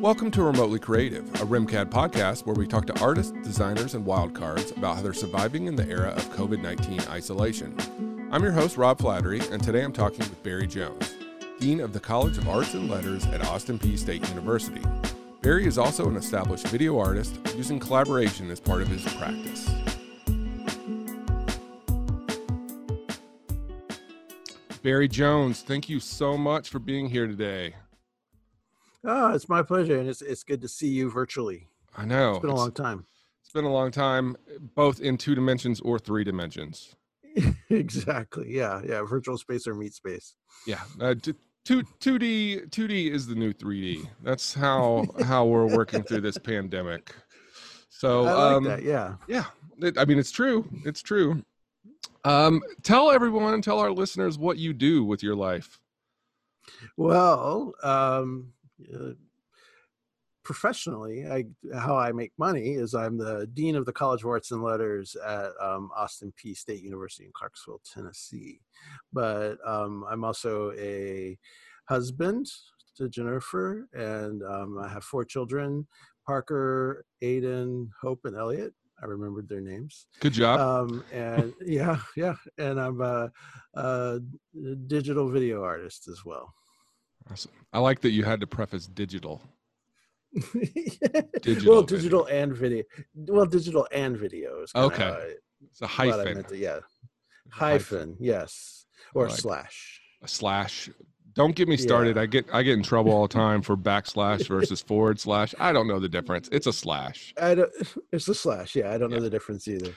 Welcome to Remotely Creative, a RMCAD podcast where we talk to artists, designers, and wildcards about how they're surviving in the era of COVID 19 isolation. I'm your host, Rob Flattery, and today I'm talking with Barry Jones, Dean of the College of Arts and Letters at Austin Peay State University. Barry is also an established video artist using collaboration as part of his practice. Barry Jones, thank you so much for being here today. Oh, it's my pleasure, and it's it's good to see you virtually. I know. It's been a long time. It's been a long time, both in two dimensions or three dimensions. exactly. Yeah. Yeah. Virtual space or meet space. Yeah. Uh, t- two two D two D is the new three D. That's how how we're working through this pandemic. So I like um, that. Yeah. yeah, it, I mean it's true. It's true. Um, tell everyone, tell our listeners what you do with your life. Well, um, uh, professionally, I how I make money is I'm the dean of the College of Arts and Letters at um, Austin Peay State University in Clarksville, Tennessee. But um, I'm also a husband to Jennifer, and um, I have four children: Parker, Aiden, Hope, and Elliot. I remembered their names. Good job. Um, and yeah, yeah, and I'm a, a digital video artist as well. Awesome. I like that you had to preface digital. digital well, digital video. and video. Well, digital and video is okay. It's a hyphen. To, yeah, hyphen, hyphen. Yes, or like slash. A slash. Don't get me started. Yeah. I get I get in trouble all the time for backslash versus forward slash. I don't know the difference. It's a slash. I don't. It's a slash. Yeah, I don't yeah. know the difference either.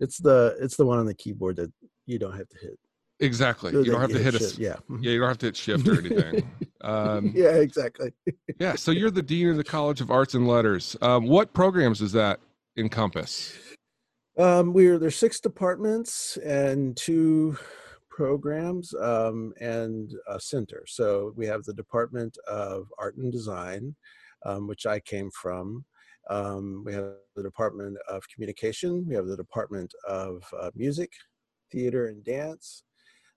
It's the it's the one on the keyboard that you don't have to hit. Exactly. You don't have to hit, hit a yeah. Yeah, you don't have to hit shift or anything. Um, yeah, exactly. yeah. So you're the dean of the College of Arts and Letters. Um, what programs does that encompass? Um, we're there's six departments and two programs um, and a center. So we have the Department of Art and Design, um, which I came from. Um, we have the Department of Communication. We have the Department of uh, Music, Theater and Dance,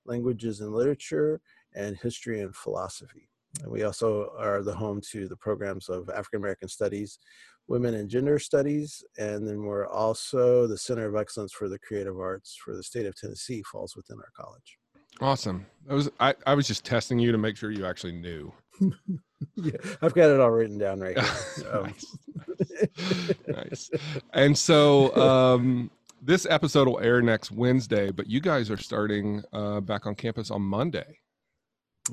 Languages and Literature, and History and Philosophy. And we also are the home to the programs of African American Studies, Women and Gender Studies, and then we're also the Center of Excellence for the Creative Arts for the state of Tennessee falls within our college. Awesome. I was I, I was just testing you to make sure you actually knew. yeah, I've got it all written down right here. nice. nice. And so um, this episode will air next Wednesday, but you guys are starting uh, back on campus on Monday.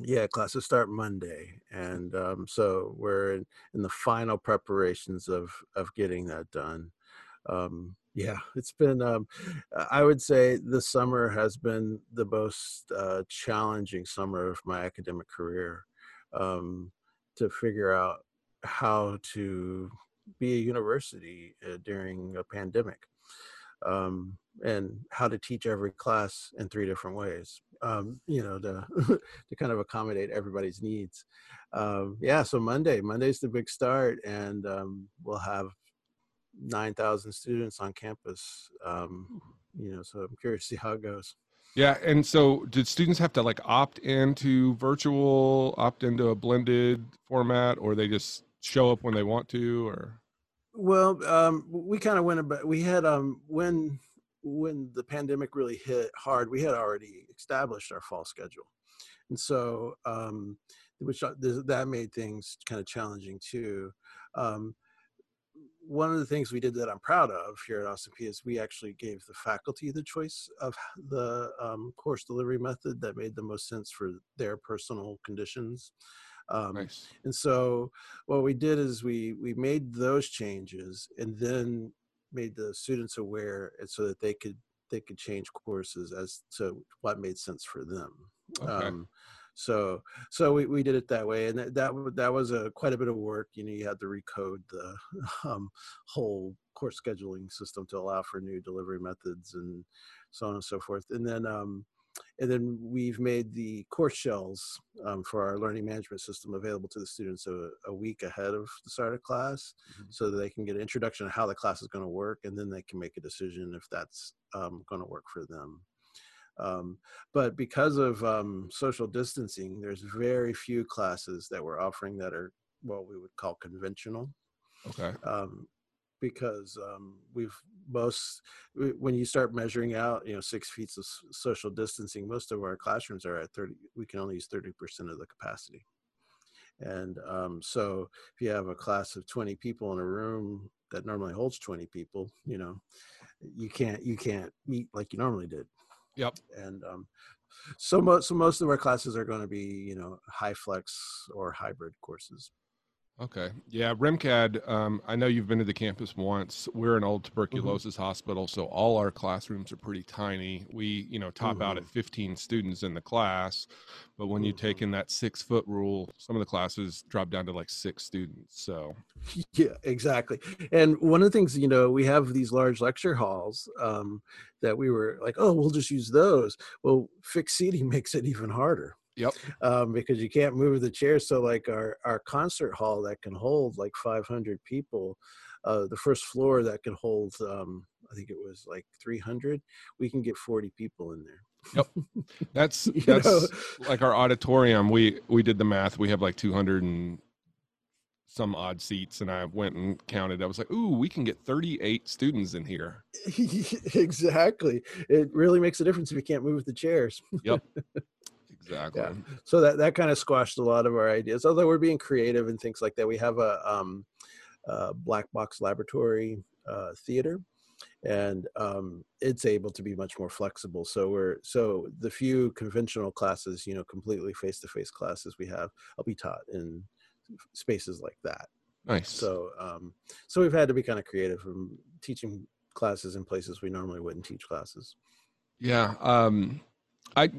Yeah, classes start Monday, and um, so we're in, in, the final preparations of of getting that done. Um, yeah, it's been. Um, I would say the summer has been the most uh, challenging summer of my academic career. Um, to figure out how to be a university uh, during a pandemic um, and how to teach every class in three different ways um, you know to to kind of accommodate everybody's needs. Um, yeah so monday monday's the big start and um, we'll have 9000 students on campus um, you know so i'm curious to see how it goes. Yeah and so did students have to like opt into virtual opt into a blended format or they just show up when they want to or well, um, we kind of went about. We had um, when when the pandemic really hit hard, we had already established our fall schedule, and so um, which uh, that made things kind of challenging too. Um, one of the things we did that I'm proud of here at Austin Peay is we actually gave the faculty the choice of the um, course delivery method that made the most sense for their personal conditions. Um, nice. And so what we did is we we made those changes and then made the students aware and so that they could they could change courses as to what made sense for them. Okay. Um, so so we, we did it that way and that, that that was a quite a bit of work you know you had to recode the um, whole course scheduling system to allow for new delivery methods and so on and so forth and then um, and then we've made the course shells um, for our learning management system available to the students a, a week ahead of the start of class mm-hmm. so that they can get an introduction to how the class is going to work and then they can make a decision if that's um, going to work for them. Um, but because of um, social distancing, there's very few classes that we're offering that are what we would call conventional. Okay. Um, because um, we've most when you start measuring out you know six feet of social distancing most of our classrooms are at 30 we can only use 30% of the capacity. And um, so if you have a class of 20 people in a room that normally holds 20 people you know you can't you can't meet like you normally did. Yep. And um, so most so most of our classes are going to be you know HyFlex or hybrid courses Okay. Yeah, RMCAD, um, I know you've been to the campus once. We're an old Mm-hmm. tuberculosis hospital, so all our classrooms are pretty tiny. We, you know, top out Mm-hmm. at 15 students in the class, but when you take in that six foot rule, some of the classes drop down to like six students. So, yeah exactly and one of the things you know we have these large lecture halls um, that we were like oh we'll just use those well fixed seating makes it even harder yep. um, because you can't move the chairs so like our our concert hall that can hold like 500 people uh, the first floor that can hold um, i think it was like 300 we can get 40 people in there Yep. That's that's know? like our auditorium. We we did the math. We have like 200 and some odd seats and I went and counted. I was like, "Ooh, we can get 38 students in here." exactly it really makes a difference if you can't move the chairs Exactly. so that that kind of squashed a lot of our ideas although we're being creative and things like that we have a um, uh, black box laboratory uh, theater and um, it's able to be much more flexible so we're so the few conventional classes you know completely face-to-face classes we have i'll be taught in spaces like that Nice. so um, so we've had to be kind of creative from teaching classes in places we normally wouldn't teach classes Yeah. Um, I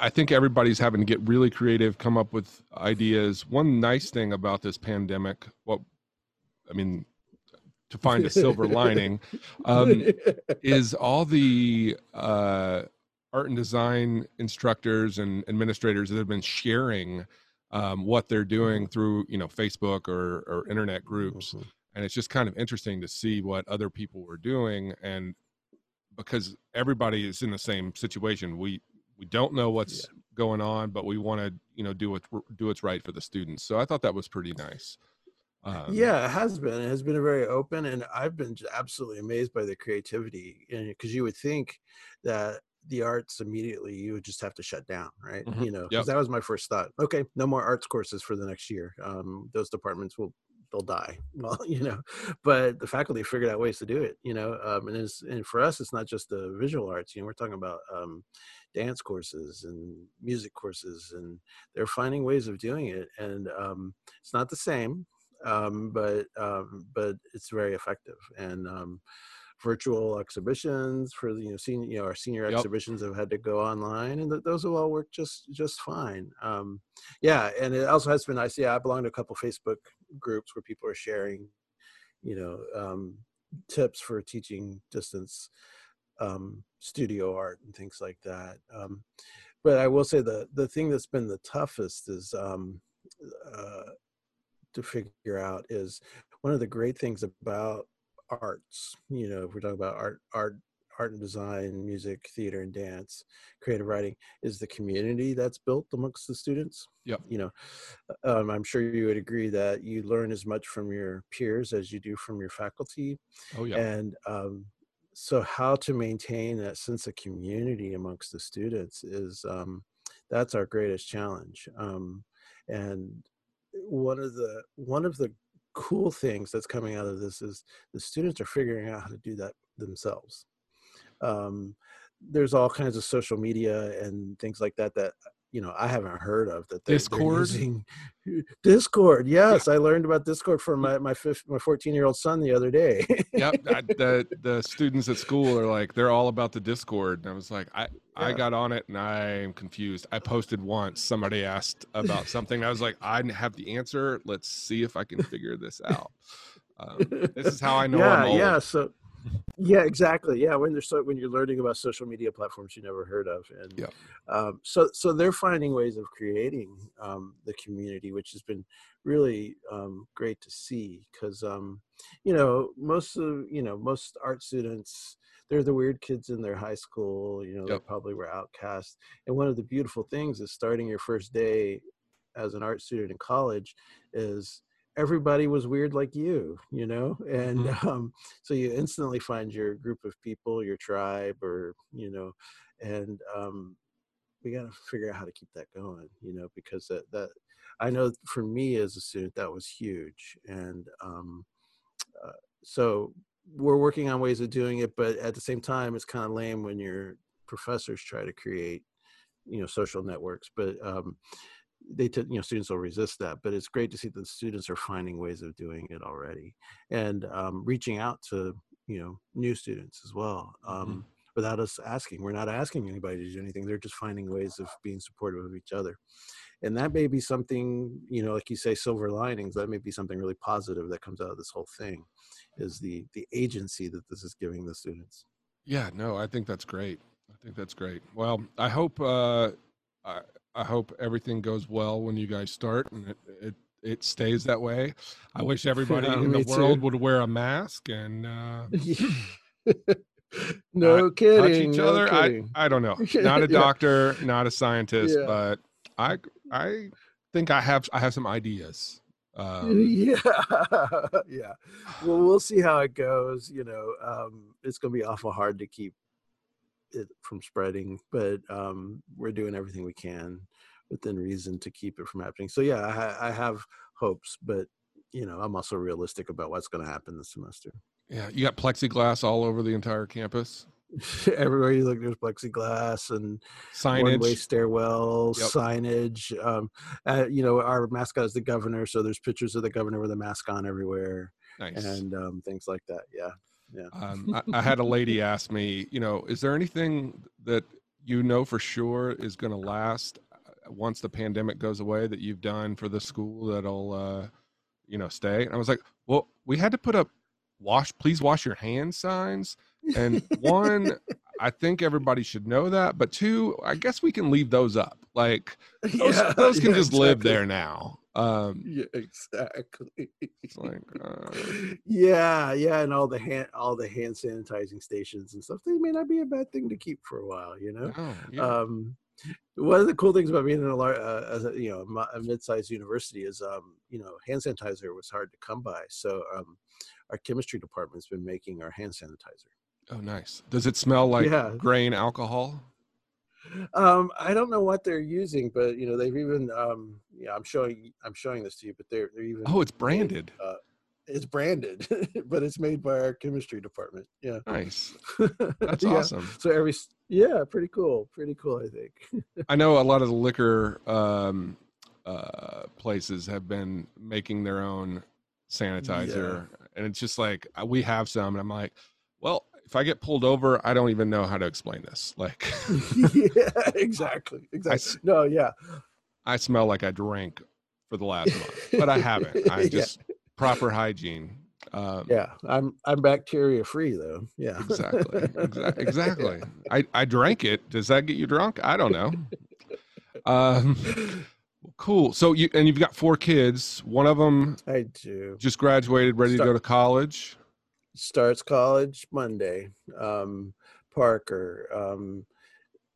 I think everybody's having to get really creative, come up with ideas. One nice thing about this pandemic, what I mean, to find a silver lining, um, is all the uh, art and design instructors and administrators that have been sharing um, what they're doing through you know Facebook or or internet groups Mhm. and it's just kind of interesting to see what other people were doing and because everybody is in the same situation we we don't know what's going on but we want to you know do what do what's right for the students so i thought that was pretty nice um, yeah, it has been. It has been a very open, and I've been absolutely amazed by the creativity. Because you would think that the arts immediately you would just have to shut down, right? Mhm. You know, Yep. because that was my first thought. Okay, no more arts courses for the next year. Um, those departments will they'll die. Well, you know, but the faculty figured out ways to do it. You know, um, and it's and for us, it's not just the visual arts. You know, we're talking about um, dance courses and music courses, and they're finding ways of doing it. And um, it's not the same um, but um, but it's very effective and um, virtual exhibitions for the you know senior you know our senior Yep. exhibitions have had to go online and th- those have all worked just just fine um, yeah and it also has been nice yeah i belong to a couple facebook groups where people are sharing you know um, tips for teaching distance um, studio art and things like that um, but i will say the the thing that's been the toughest is um, uh, to figure out is one of the great things about arts you know if we're talking about art art art and design music theater and dance creative writing is the community that's built amongst the students Yeah, you know um, i'm sure you would agree that you learn as much from your peers as you do from your faculty oh yeah. and um, so how to maintain that sense of community amongst the students is um, that's our greatest challenge um, and one of the one of the cool things that's coming out of this is the students are figuring out how to do that themselves. Um, there's all kinds of social media and things like that that you know I haven't heard of that they're, they're Discord? using Discord. Yes, I learned about Discord from my my fif- my 14 year old son the other day. yep I, the the students at school are like they're all about the discord and i was like i i got on it and i'm confused i posted once somebody asked about something i was like i have the answer let's see if i can figure this out um, this is how i know yeah, yeah. So, yeah, exactly. Yeah, when they're so when you're learning about social media platforms you never heard of, and Yeah. um, so so they're finding ways of creating um, the community, which has been really um, great to see. Because um, you know most of you know most art students they're the weird kids in their high school. You know they probably were outcast. And one of the beautiful things is starting your first day as an art student in college is everybody was weird like you, you know, and Mhm. um, so you instantly find your group of people, your tribe, or you know, and um, we got to figure out how to keep that going, you know, because that that I know for me as a student that was huge, and um, uh, so we're working on ways of doing it, but at the same time, it's kind of lame when your professors try to create, you know, social networks, but um, they t- you know students will resist that but it's great to see that the students are finding ways of doing it already and um, reaching out to you know new students as well um, without us asking. We're not asking anybody to do anything. They're just finding ways of being supportive of each other. And that may be something you know like you say silver linings that may be something really positive that comes out of this whole thing is the the agency that this is giving the students. Yeah, no, I think that's great. I think that's great. Well, I hope uh, I, I hope everything goes well when you guys start and it it, it stays that way. I wish everybody Yeah, in the world too. would wear a mask and uh, no touch kidding each no other. I kidding. I don't know. Not a Yeah. doctor, not a scientist, Yeah. but I I think I have I have some ideas. Um, yeah yeah well we'll see how it goes you know um it's gonna be awful hard to keep it from spreading but um we're doing everything we can within reason to keep it from happening so yeah i, I have hopes but you know i'm also realistic about what's going to happen this semester yeah, you got plexiglass all over the entire campus. everywhere you look there's plexiglass and one-way Signage. stairwell Yep. signage um uh, you know our mascot is the governor so there's pictures of the governor with a mask on everywhere Nice. and um, things like that. Yeah, yeah. Um, I, I had a lady ask me, you know, is there anything that you know for sure is going to last uh, once the pandemic goes away that you've done for the school that'll, uh, you know, stay? And I was like, well, we had to put up wash, please wash your hands signs. And one, I think everybody should know that. But two, I guess we can leave those up. Like those, Yeah, those can yeah, just live there now. Um, Yeah, exactly. it's like, uh, yeah, yeah, and all the hand, all the hand sanitizing stations and stuff. They may not be a bad thing to keep for a while. You know. no, yeah. um one of the cool things about being in a large uh, you know a mid-sized university is um you know hand sanitizer was hard to come by so um our chemistry department's been making our hand sanitizer oh, nice. Does it smell like Yeah. grain alcohol? Um i don't know what they're using but you know they've even um yeah i'm showing i'm showing this to you but they're they're even Oh, it's branded. uh, it's branded but it's made by our chemistry department yeah Nice. That's Yeah. awesome. so every yeah pretty cool pretty cool i think I know a lot of the liquor um, uh, places have been making their own sanitizer, and it's just like uh, we have some, and I'm like, well, if I get pulled over, I don't even know how to explain this. Like, yeah exactly exactly s- no yeah I smell like I drank for the last month, but I haven't. I Yeah. just proper hygiene. Um, Yeah, I'm I'm bacteria free though. Yeah, exactly Exa- exactly I, I drank it does that get you drunk i don't know um cool so you and you've got four kids one of them I do. just graduated ready to go to college Starts college Monday. Um, Parker. Um,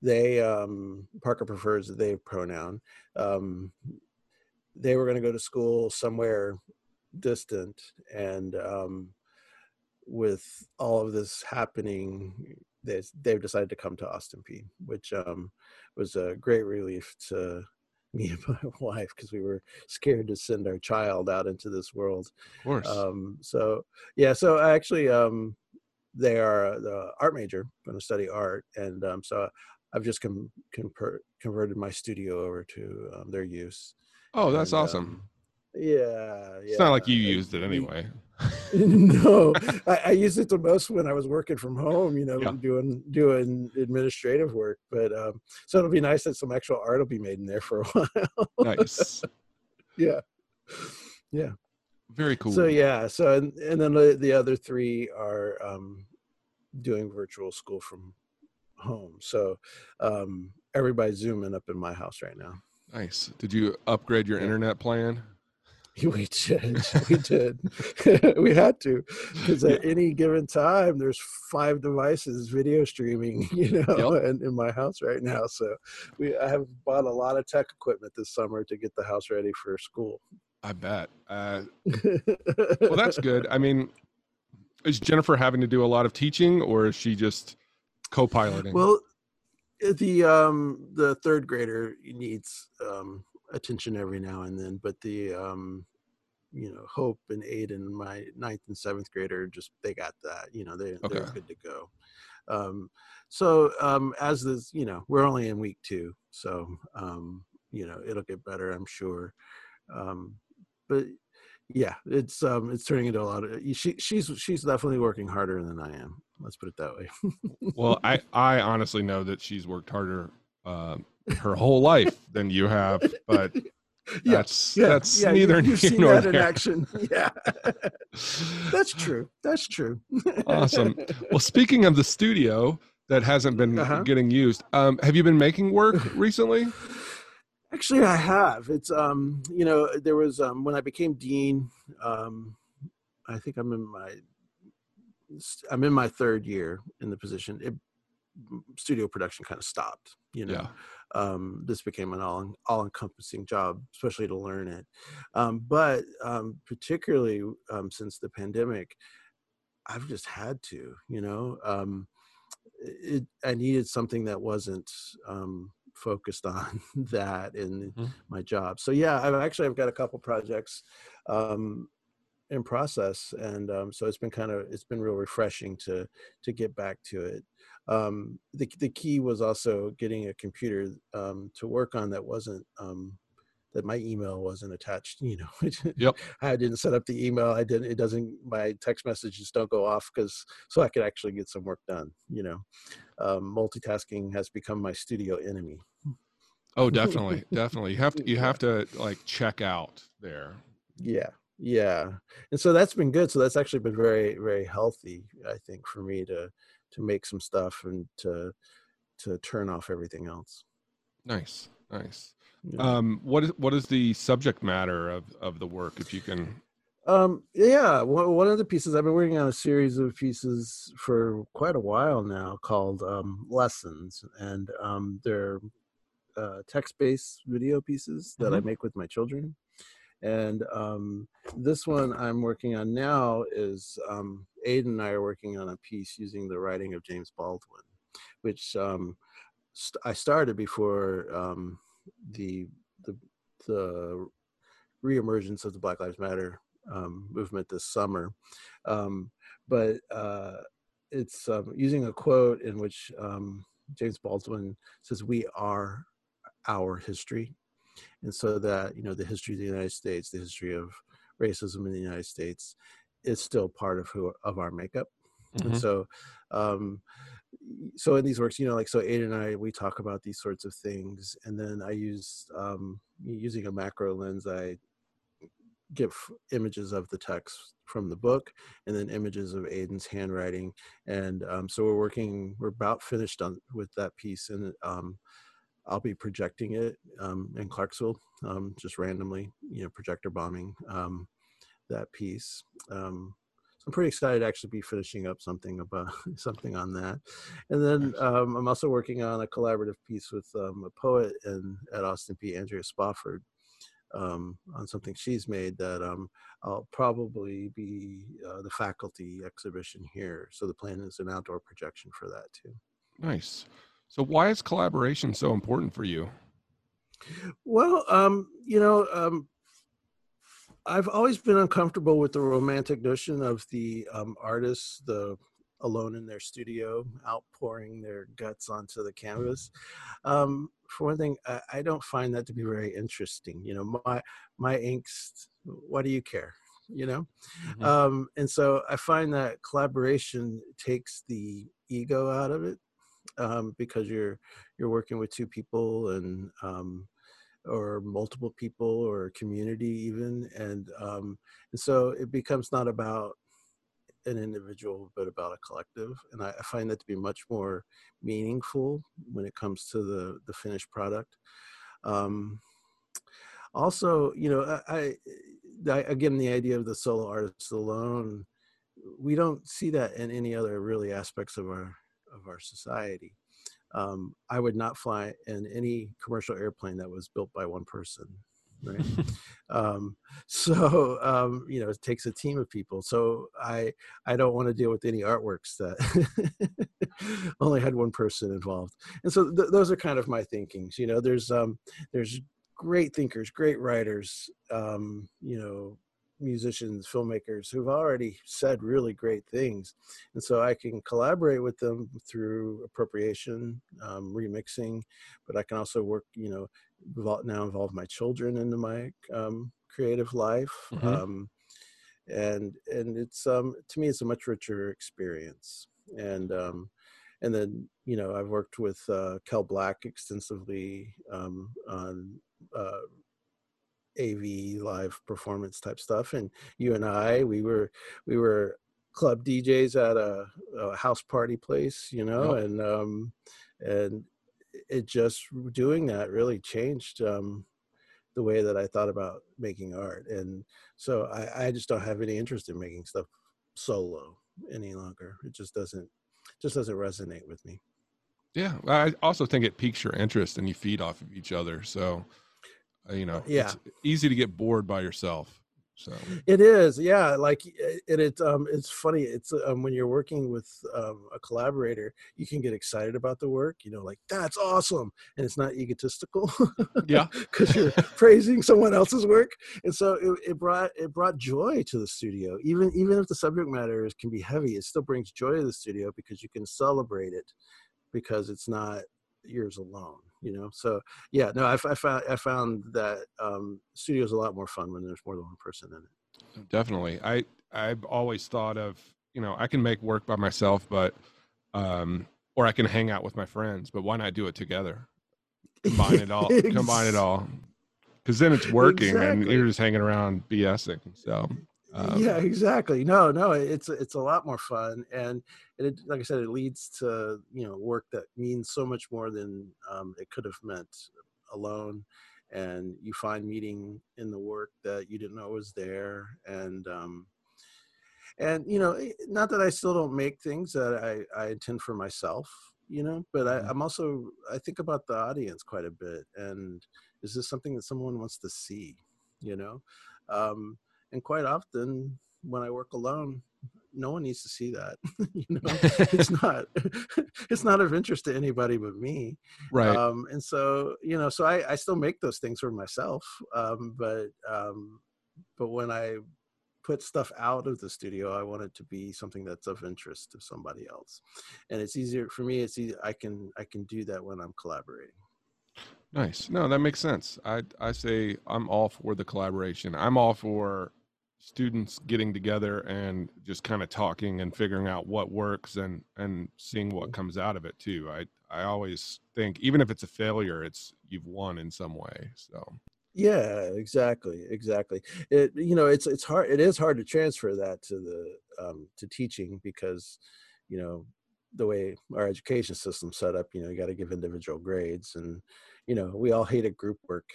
they um, Parker prefers the they pronoun. Um, they were going to go to school somewhere distant, and um, with all of this happening, they they've decided to come to Austin Peay, which um, was a great relief to me and my wife because we were scared to send our child out into this world. of course Um, so yeah, so actually, um, they are the art major, going to study art, and um, so I've just com- conver- converted my studio over to um, their use. oh that's and, awesome um, yeah, it's not like you used it anyway no, I, I used it the most when I was working from home, you know, Yeah. doing doing administrative work. But um, so it'll be nice that some actual art will be made in there for a while. nice yeah. Yeah. Very cool So yeah, so and, and then the, the other three are um, doing virtual school from home. So um, everybody's zooming up in my house right now. nice did you upgrade your Yeah. internet plan We did. We did. we had to, because at any given time, there's five devices video streaming, you know, yep. in, in my house right now. So we I have bought a lot of tech equipment this summer to get the house ready for school. I bet. Uh, well, that's good. I mean, is Jennifer having to do a lot of teaching, or is she just co-piloting? Well, the um the third grader needs um attention every now and then but the um you know hope and aiden my ninth and seventh grader just they got that you know they, okay. they're good to go. Um so um as this you know we're only in week two so um you know it'll get better i'm sure. Um but yeah it's um it's turning into a lot of she she's she's definitely working harder than i am let's put it that way. Well i i honestly know that she's worked harder uh, her whole life than you have but that's yeah, that's yeah, neither you, seen nor that in action yeah that's true that's true awesome well speaking of the studio that hasn't been uh-huh. getting used um have you been making work recently Actually, I have. It's um, you know, there was um when I became dean. Um, I think I'm in my I'm in my third year in the position. It, studio production kind of stopped. You know, yeah. Um, this became an all all encompassing job, especially to learn it. Um, but um, particularly um, since the pandemic, I've just had to. You know, um, it, I needed something that wasn't um, focused on that in mm-hmm. my job. So yeah, I've actually I've got a couple projects um, in process, and um, so it's been kind of it's been real refreshing to to get back to it. Um, the the key was also getting a computer um, to work on that wasn't um, that my email wasn't attached you know yep. i didn't set up the email i didn't it doesn't my text messages don't go off because so i could actually get some work done you know um, multitasking has become my studio enemy. Oh, definitely, definitely. You have to you have to like check out there. Yeah, yeah, and so that's been good. So that's actually been very very healthy, I think, for me to to make some stuff and to to turn off everything else. Nice, nice. Yeah. Um, what is what is the subject matter of of the work, if you can um, yeah, one of the pieces I've been working on a series of pieces for quite a while now called um, Lessons, and um, they're uh, text-based video pieces that mm-hmm. I make with my children. And um, this one I'm working on now is um, Aiden and I are working on a piece using the writing of James Baldwin, which um, st- I started before um, the the the reemergence of the Black Lives Matter um, movement this summer. Um, but uh, it's um, using a quote in which James Baldwin says, "We are our history," and so that you know the history of the United States, the history of racism in the United States, is still part of who of our makeup. Mm-hmm. And so um, so in these works you know like so Aiden and i we talk about these sorts of things and then i use um using a macro lens i get images of the text from the book and then images of Aiden's handwriting. And um, so we're working, we're about finished on with that piece. And um, I'll be projecting it um, in Clarksville, um, just randomly, you know, projector bombing um, that piece. Um, so I'm pretty excited to actually be finishing up something about something on that. And then I'm also working on a collaborative piece with a poet and at Austin Peay. Andrea Spofford, um, on something she's made that um, I'll probably be uh, the faculty exhibition here. So the plan is an outdoor projection for that too. Nice. So why is collaboration so important for you? Well, um, you know, um, I've always been uncomfortable with the romantic notion of the um, artists, the alone in their studio, outpouring their guts onto the canvas. Um, for one thing, I, I, don't find that to be very interesting. You know, my my inks. What do you care? You know, mm-hmm. um, and so I find that collaboration takes the ego out of it um, because you're you're working with two people and um, or multiple people or community even and um, and so it becomes not about an individual but about a collective and I, I, find that to be much more meaningful when it comes to the the finished product. Um, also you know I, I again, the idea of the solo artist alone, we don't see that in any other really aspects of our of our society. Um, I would not fly in any commercial airplane that was built by one person right? Um, so um, you know it takes a team of people. So i i don't want to deal with any artworks that only had one person involved. And so th- those are kind of my thinkings you know? There's um there's great thinkers great writers um you know musicians, filmmakers who've already said really great things. And so I can collaborate with them through appropriation, um, remixing, but I can also work, you know, now involve my children into my um, creative life. Mm-hmm. Um, and and it's um to me it's a much richer experience and um and then you know i've worked with uh kel black extensively um on uh AV live performance type stuff. And you and I, we were we were club DJs at a, a house party place, you know, yep. and um, and it just doing that really changed um, the way that I thought about making art. And so I, I just don't have any interest in making stuff solo any longer. It just doesn't just doesn't resonate with me. Yeah, I also think it piques your interest and you feed off of each other. So you know, yeah, it's easy to get bored by yourself. So it is, yeah. Like it, it um, it's funny. It's um, when you're working with um, a collaborator, you can get excited about the work. You know, like that's awesome, and it's not egotistical. yeah, because you're praising someone else's work, and so it, it brought it brought joy to the studio. Even even if the subject matter is, can be heavy, it still brings joy to the studio because you can celebrate it because it's not yours alone you know? So yeah no i, I found i found that um studio's a lot more fun when there's more than one person in it. Definitely. I i've always thought of you know i can make work by myself but um or i can hang out with my friends but why not do it together? Combine it all combine it all. Because then it's working exactly. and you're just hanging around bsing so um, yeah, exactly. No, no, it's it's a lot more fun, and it, like I said, it leads to you know work that means so much more than um, it could have meant alone, and you find meaning in the work that you didn't know was there, and um, and you know, eh, not that I still don't make things that I I intend for myself, you know, but I, mm-hmm. I'm also I think about the audience quite a bit, and is this something that someone wants to see, you know? Um, and quite often when I work alone, no one needs to see that. you know, it's not it's not of interest to anybody but me. Right. Um, and so you know, so I, I still make those things for myself. Um, but um, but when I put stuff out of the studio, I want it to be something that's of interest to somebody else. And it's easier for me. It's easy. I can I can do that when I'm collaborating. Nice. No, that makes sense. I I say I'm all for the collaboration. I'm all for students getting together and just kind of talking and figuring out what works and and seeing what comes out of it too. I i always think even if it's a failure it's you've won in some way so. Yeah exactly exactly. It you know it's it's hard it is hard to transfer that to the um to teaching because you know the way our education system set up you know you got to give individual grades and you know we all hated group work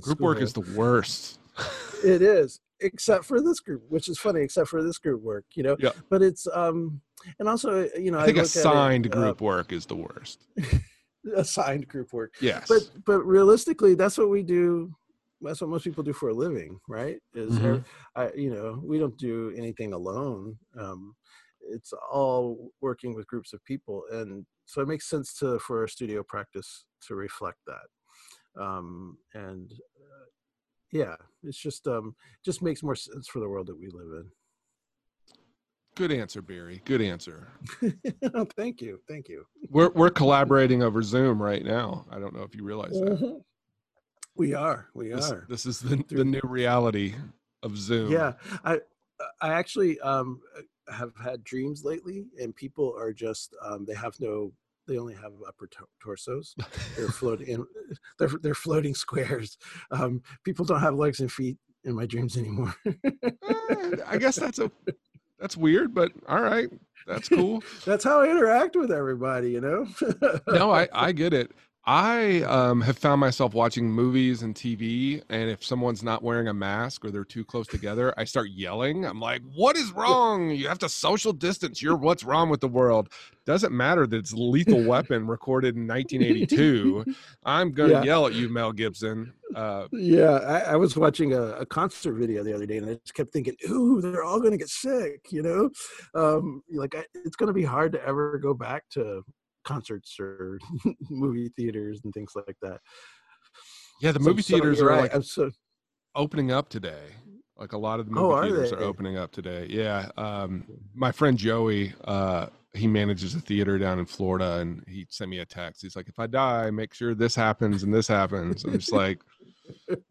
group school. work is the worst. It is except for this group, which is funny, except for this group work, you know. Yeah. But it's um, and also you know, I think I assigned it, uh, group uh, work is the worst. assigned group work. Yes. But but realistically, that's what we do. That's what most people do for a living, right? Is mm-hmm. I, you know, we don't do anything alone. Um, it's all working with groups of people, and so it makes sense to for a studio practice to reflect that. Um, and yeah it's just um just makes more sense for the world that we live in. Good answer barry. Good answer. Thank you. Thank you. We're we're collaborating over zoom right now. I don't know if you realize that. Mm-hmm. we are. We this, are. this is the, the new reality of zoom. Yeah. I i actually um have had dreams lately and people are just um they have no they only have upper torsos. They're floating. They're they're floating squares. Um, people don't have legs and feet in my dreams anymore. uh, I guess that's a that's weird, but all right, that's cool. that's how I interact with everybody. You know. no, I I get it. I um, have found myself watching movies and TV, and if someone's not wearing a mask or they're too close together, I start yelling. I'm like, "What is wrong? You have to social distance. You're what's wrong with the world." Doesn't matter that it's Lethal Weapon recorded in 1982. I'm gonna Yeah. yell at you, Mel Gibson. Uh, Yeah, I, I was watching a, a concert video the other day, and I just kept thinking, "Ooh, they're all going to get sick," you know. Um, like, I, it's going to be hard to ever go back to concerts or movie theaters and things like that. yeah, the So- movie theaters you're right. like so opening up today. Like a lot of the movie Oh, theaters are they? opening up today. Yeah. Um, my friend Joey, uh, he manages a theater down in Florida, and he sent me a text. He's like, "If I die, make sure this happens and this happens." I'm just like,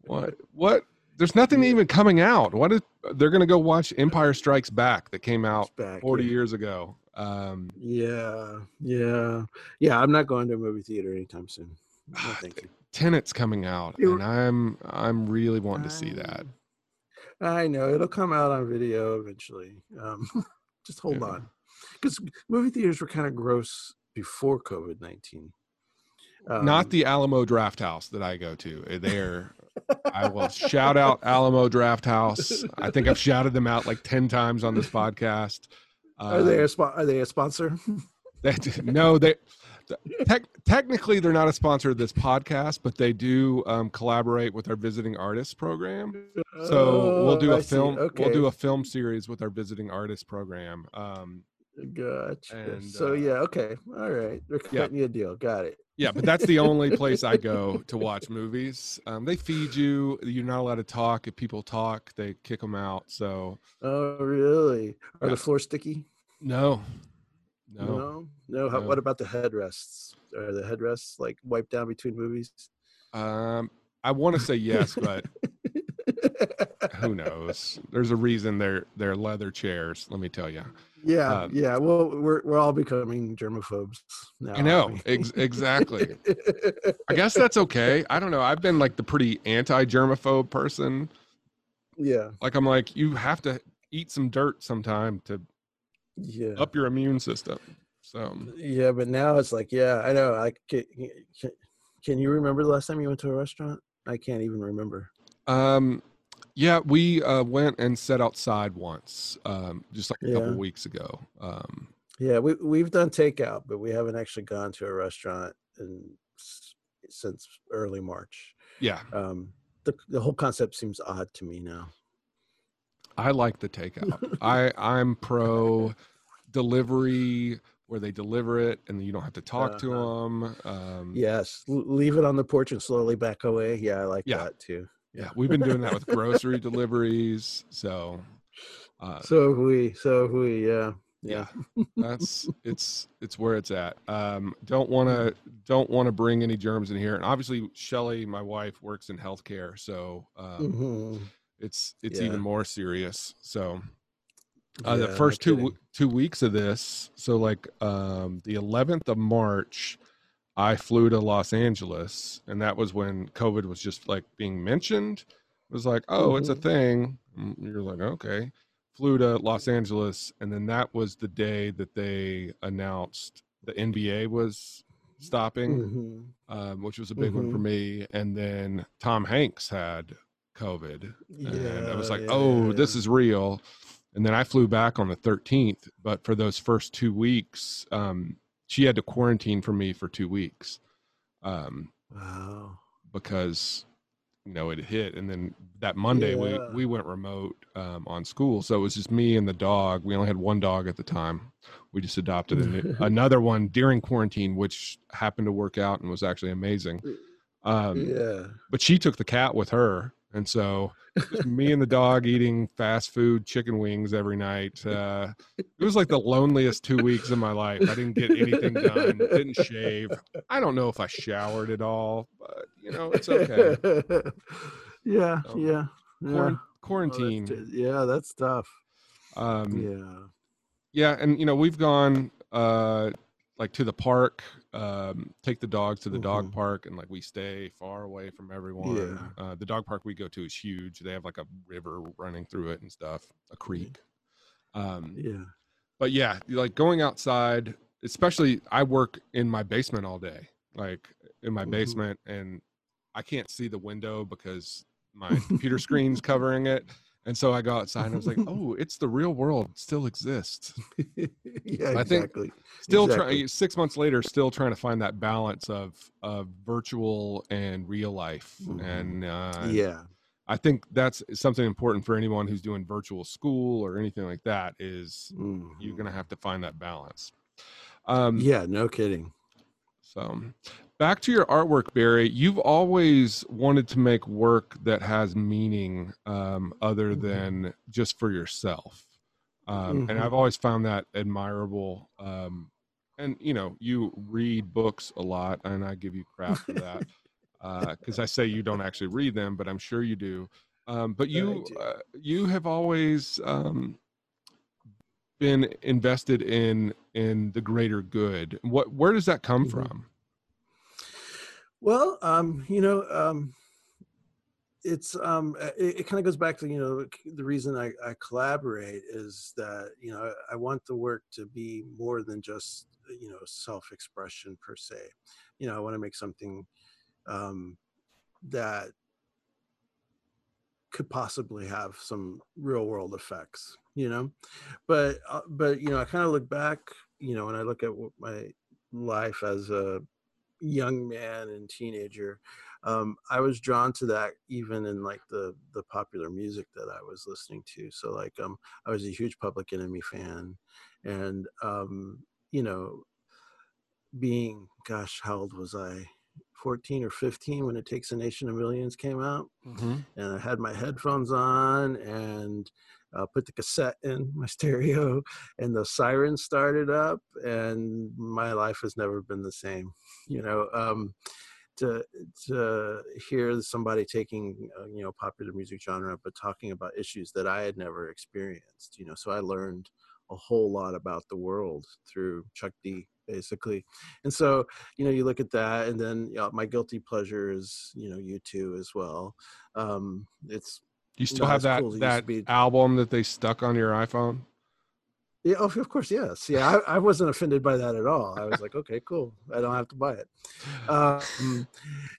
"What? What? There's nothing even coming out. What is? They're gonna go watch Empire Strikes Back that came out back. 40 yeah. years ago. Um, Yeah, yeah, yeah. I'm not going to a movie theater anytime soon. No, Ah, thank you. Tenet's coming out, and I'm I'm really wanting to see that. I know it'll come out on video eventually. Um, just hold Yeah. on, because movie theaters were kind of gross before COVID nineteen. Um, Not the Alamo Drafthouse that I go to. Uh, They're I will shout out Alamo Drafthouse. I think I've shouted them out like 10 times on this podcast. Are they a spo- Are they a sponsor? that- no, they tec- technically they're not a sponsor of this podcast, but they do um, collaborate with our visiting artists program. So we'll do Oh, a film. Okay. We'll do a film series with our visiting artists program. Um, Gotcha. and, so uh, yeah, okay, all right. They're yeah. cutting you a deal. Got it. yeah, but that's the only place I go to watch movies. Um, they feed you. You're not allowed to talk. If people talk, they kick them out. So Oh, really? Are Yeah. the floors sticky? No, no. no. No. How, No. What about the headrests? Are the headrests like wiped down between movies? Um, I want to say yes, but who knows? There's a reason they're they're leather chairs. Let me tell you. yeah, Um, yeah. Well, we're we're all becoming germaphobes now. I know ex- exactly. I guess that's okay. I don't know. I've been like the pretty anti-germaphobe person. yeah, Like I'm like you have to eat some dirt sometime to yeah. up your immune system. So Yeah, but now it's like, yeah, I know. I can, can, can you remember the last time you went to a restaurant? I can't even remember. Um, yeah, we uh, went and sat outside once, um, just like a couple weeks ago. Um, Yeah, we we've done takeout, but we haven't actually gone to a restaurant in, since early March. yeah, Um, the the whole concept seems odd to me now. I like the takeout. I I'm pro delivery where they deliver it and you don't have to talk to Uh-huh. them. Um, Yes, l- leave it on the porch and slowly back away. Yeah, I like Yeah. that too. yeah, we've been doing that with grocery deliveries. So, uh, So have we, so have we, yeah, yeah. that's it's it's where it's at. Um, don't want to don't want to bring any germs in here. And obviously, Shelly, my wife, works in healthcare, so um, Mhm. It's it's Yeah. even more serious. So uh, Yeah, the no first two two weeks of this, so like um, the 11th of March, I flew to Los Angeles, and that was when COVID was just like being mentioned. It was like, oh, it's a Mhm. thing. Mm, You're like, okay. Flew to Los Angeles, and then that was the day that they announced the NBA was stopping Mhm. um, which was a big one for Mhm. me. And then Tom Hanks had COVID, and I was like, yeah, "Oh, this is real." And then I flew back on the 13th, but for those first two weeks, um, she had to quarantine for me for two weeks um, Wow. because you know it hit. And then that Monday, Yeah. we we went remote um, on school, so it was just me and the dog. We only had one dog at the time. We just adopted another one during quarantine, which happened to work out and was actually amazing. Um, yeah. But she took the cat with her, and so me and the dog eating fast food chicken wings every night. Uh, it was like the loneliest two weeks of my life. I didn't get anything done. Didn't shave. I don't know if I showered at all, but you know it's okay. yeah, So, yeah. Yeah. Oh, that's quarantine. yeah, that's tough. Um, Yeah. yeah and you know we've gone uh like to the park um take the dogs to the dog Mhm. park and like we stay far away from everyone Yeah. uh the dog park we go to is huge they have like a river running through it and stuff a creek um Yeah. but yeah like going outside especially i work in my basement all day like in my Mhm. basement, and I can't see the window because my computer screen's covering it. And so I go outside and I was like, oh, it's the real world still exists. yeah, I think- exactly. Still Exactly. trying six months later, still trying to find that balance of of virtual and real life. Mhm. And uh yeah. I think that's something important for anyone who's doing virtual school or anything like that is you're Mhm. gonna have to find that balance. Um Yeah, no kidding. So, back to your artwork, Barry. You've always wanted to make work that has meaning um, other Mhm. than just for yourself, um, and Mhm. I've always found that admirable. Um, and you know, you read books a lot, and I give you crap for that because I say you don't actually read them, but I'm sure you do. Um, but you, uh, you have always um, been invested in in the greater good. What where does that come Mhm. from? Well, um, you know, um, it's um, uh, it, it kind of goes back to you know the reason I, I collaborate is that you know I, want the work to be more than just you know self-expression per se. You know, I want to make something um, that could possibly have some real world effects. You know, but uh, but you know I kind of look back. You know, when I look at my life as a young man and teenager um, i was drawn to that even in like the the popular music that i was listening to so like um i was a huge public enemy fan and um you know being gosh how old was i? 14 or 15 when it takes a nation of millions came out and I had my headphones on and uh, put the cassette in my stereo, and the sirens started up, and my life has never been the same. You know, um, to to hear somebody taking uh, you know popular music genre but talking about issues that I had never experienced. You know, so I learned a whole lot about the world through Chuck D. Basically, and so you know you look at that, and then you know, my guilty pleasure is you know U2 as well um it's you still Not have that cool. As it used to that be. album that they stuck on your iPhone? yeah oh, of course yes. Yeah I, I wasn't offended by that at all. I was like okay cool. I don't have to buy it. Um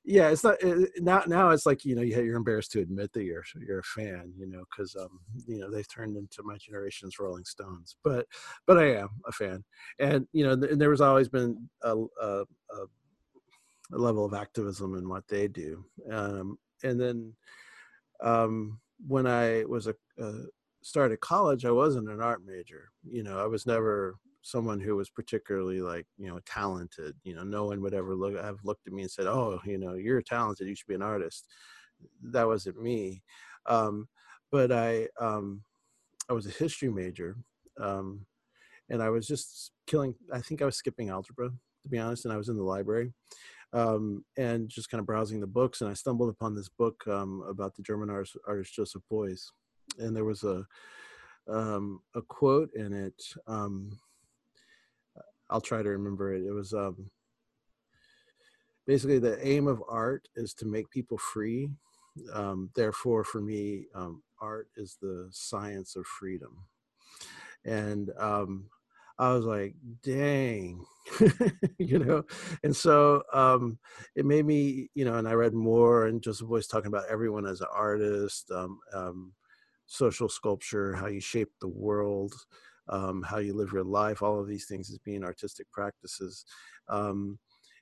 yeah it's not it, now now it's like you know you, you're embarrassed to admit that you're you're a fan you know because um you know they've turned into my generation's rolling stones. But but i am a fan. And you know and there was always been a, a, a, a level of activism in what they do. Um and then um when i was a, a started college, I wasn't an art major. You know, I was never someone who was particularly like, you know, talented. You know, no one would ever look have looked at me and said, "Oh, you know, you're talented. You should be an artist." That wasn't me. Um, but I, um, I was a history major, um, and I was just killing. I think I was skipping algebra, to be honest, and I was in the library. Um, and just kind of browsing the books, and I stumbled upon this book um, about the German artist, artist Joseph Beuys, and there was a um, a quote in it. Um, I'll try to remember it. It was um, basically the aim of art is to make people free. Um, therefore, for me, art is the science of freedom. And I was like, dang, you know. And so um, it made me, you know. And I read more, and Joseph Beuys talking about everyone as an artist. Um, um, social sculpture, how you shape the world, um, how you live your life, all of these things as being artistic practices. Um,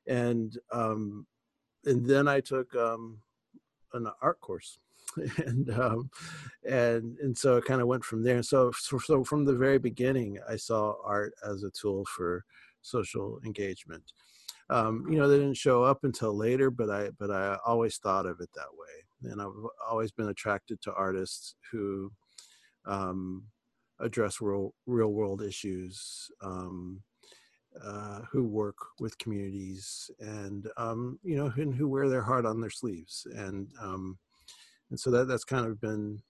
and um, and then I took um, an art course. and um, and and so it kind of went from there. So, so from the very beginning, I saw art as a tool for social engagement. Um, you know, they didn't show up until later, but I but I always thought of it that way, and I've always been attracted to artists who um, address real real world issues, um, uh, who work with communities, and um, you know, and who wear their heart on their sleeves, and um, and so that that's kind of been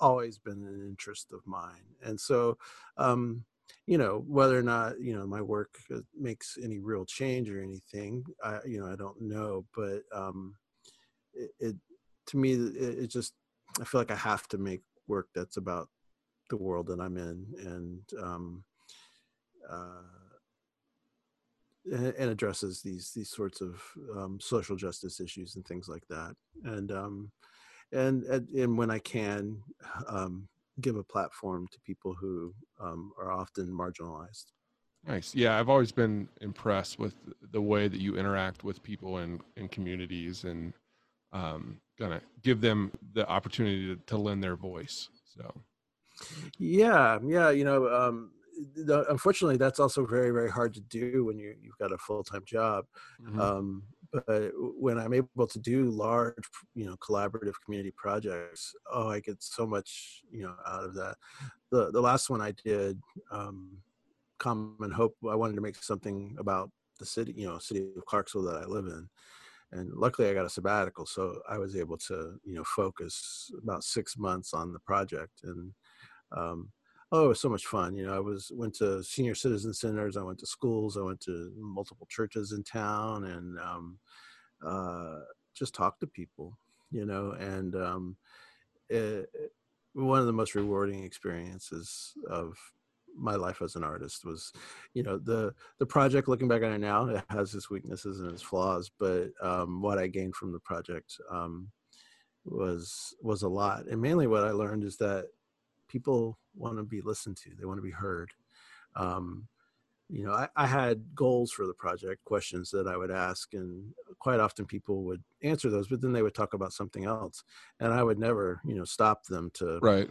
always been an interest of mine, and so. Um, you know whether or not you know my work uh, makes any real change or anything i you know i don't know but um it, it to me it, it just i feel like i have to make work that's about the world that i'm in and um uh and addresses these these sorts of um, social justice issues and things like that. And um, and and when I can, um, give a platform to people who um, are often marginalized. Nice. Yeah, I've always been impressed with the way that you interact with people in in communities and um, gonna give them the opportunity to, to lend their voice. So. Yeah, yeah. You know, um, the, unfortunately, that's also very, very hard to do when you you've got a full time job. Mm-hmm. Um, but when I'm able to do large, you know, collaborative community projects, oh, I get so much, you know, out of that. The the last one I did, um, Common Hope, I wanted to make something about the city, you know, city of Clarksville that I live in, and luckily I got a sabbatical, so I was able to, you know, focus about six months on the project, and um, oh, it was so much fun. You know, I was went to senior citizen centers, I went to schools, I went to multiple churches in town, and um, uh, just talked to people. You know, and um, it, one of the most rewarding experiences of my life as an artist was you know the the project looking back on it now it has its weaknesses and its flaws but um, what i gained from the project um, was was a lot and mainly what i learned is that people want to be listened to they want to be heard. Um, you know I, I, had goals for the project questions that i would ask and quite often people would answer those but then they would talk about something else and i would never you know stop them to right.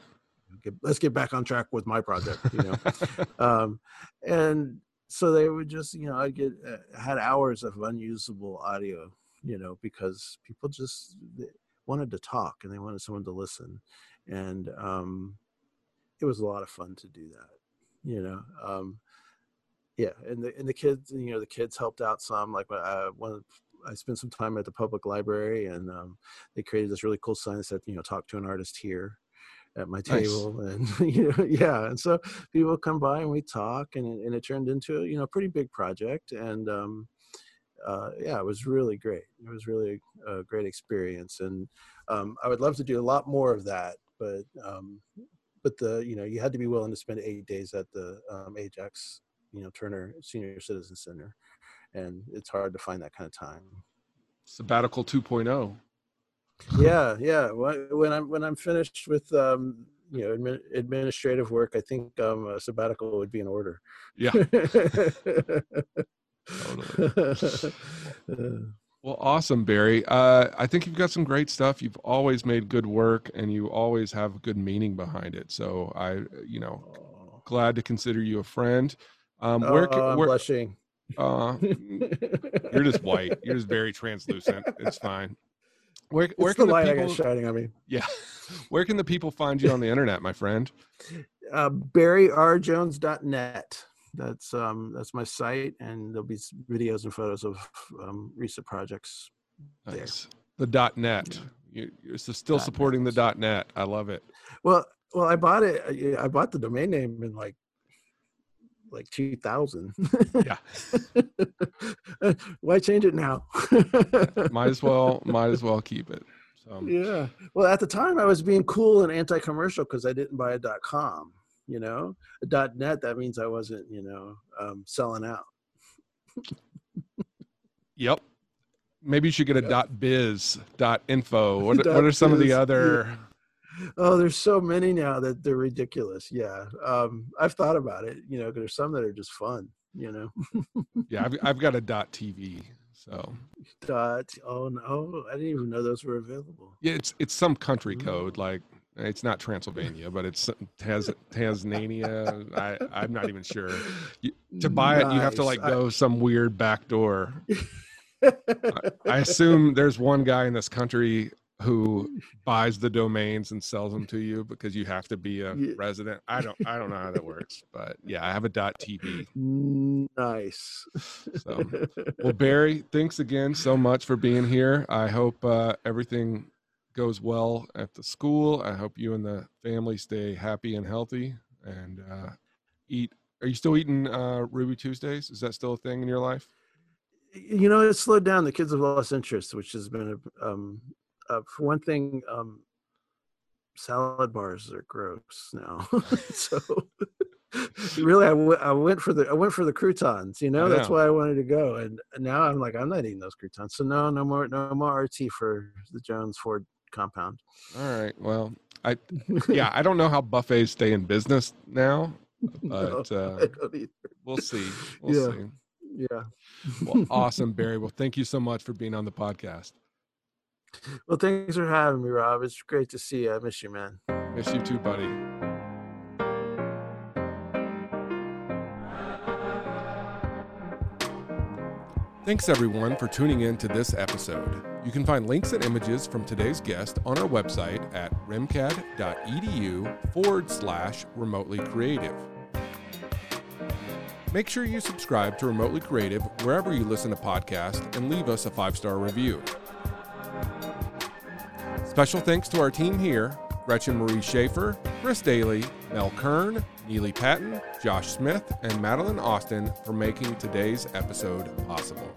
Get, let's get back on track with my project you know? Um, and so they would just you know i get uh, had hours of unusable audio you know because people just wanted to talk and they wanted someone to listen and um, it was a lot of fun to do that you know um, yeah and the and the kids you know the kids helped out some like I, uh, one I spent some time at the public library and um, they created this really cool sign that said you know talk to an artist here at my table nice. and you know yeah and so people come by and we talk and, and it turned into you know a pretty big project and um, uh, yeah it was really great it was really a great experience and um, i would love to do a lot more of that but um, but the you know you had to be willing to spend eight days at the um, Ajax you know Turner Senior Citizen Center, and it's hard to find that kind of time. Sabbatical 2.0. yeah, yeah. When I'm when I'm finished with um, you know admin, administrative work, I think um, a sabbatical would be in order. Yeah. totally. Well, awesome, Barry. Uh, I think you've got some great stuff. You've always made good work, and you always have good meaning behind it. So I, you know, glad to consider you a friend. Um, where, oh, I'm where, blushing. Uh, you're just white. You're just very translucent. It's fine. Where, where it's can the, the light people, I shining on me? Yeah. Where can the people find you on the internet, my friend? Uh, BarryRJones.net that's um that's my site and there'll be videos and photos of um, recent projects nice. the dot net. You, are still supporting the dot net. I love it. Well well i bought it i bought the domain name in like like 2000 yeah. Why change it now? Might as well might as well keep it. So. Yeah. Well at the time i was being cool and anti-commercial because i didn't buy a dot com you know? Dot net that means i wasn't you know um, selling out. Yep maybe you should get a yep. dot biz dot info. What, dot what are some biz, of the other yeah. oh there's so many now that they're ridiculous yeah. Um, i've thought about it you know cause there's some that are just fun you know? Yeah I've, I've got a dot tv so. Dot oh no i didn't even know those were available. Yeah it's it's some country mm. code like it's not Transylvania, but it's Tas Tasmania. I I'm not even sure. You, to buy nice. it, you have to like go I, some weird back door. I, I assume there's one guy in this country who buys the domains and sells them to you because you have to be a yeah. resident. I don't I don't know how that works, but yeah, I have a dot TV. Nice. So, well, Barry, thanks again so much for being here. I hope uh, everything goes well at the school. I hope you and the family stay happy and healthy and uh, eat. Are you still eating uh, Ruby Tuesdays? Is that still a thing in your life? You know, it's slowed down. The kids have lost interest, which has been a, um, uh, for one thing. Um, salad bars are gross now, so really, I, w- I went for the I went for the croutons. You know, that's why I wanted to go. And now I'm like, I'm not eating those croutons. So no, no more, no more RT for the Jones Ford compound. All right. Well, I yeah, I don't know how buffets stay in business now, No, but uh, don't either. we'll see. We'll Yeah. see. Yeah. Well, awesome, Barry. Well, thank you so much for being on the podcast. Well, thanks for having me, Rob. It's great to see you. I miss you, man. Miss you too, buddy. Thanks everyone for tuning in to this episode. You can find links and images from today's guest on our website at rmcad.edu forward slash remotely creative. Make sure you subscribe to Remotely Creative wherever you listen to podcasts and leave us a five star review. Special thanks to our team here Gretchen Marie Schaefer, Chris Daly, Mel Kern, Neely Patton, Josh Smith, and Madeline Austin for making today's episode possible.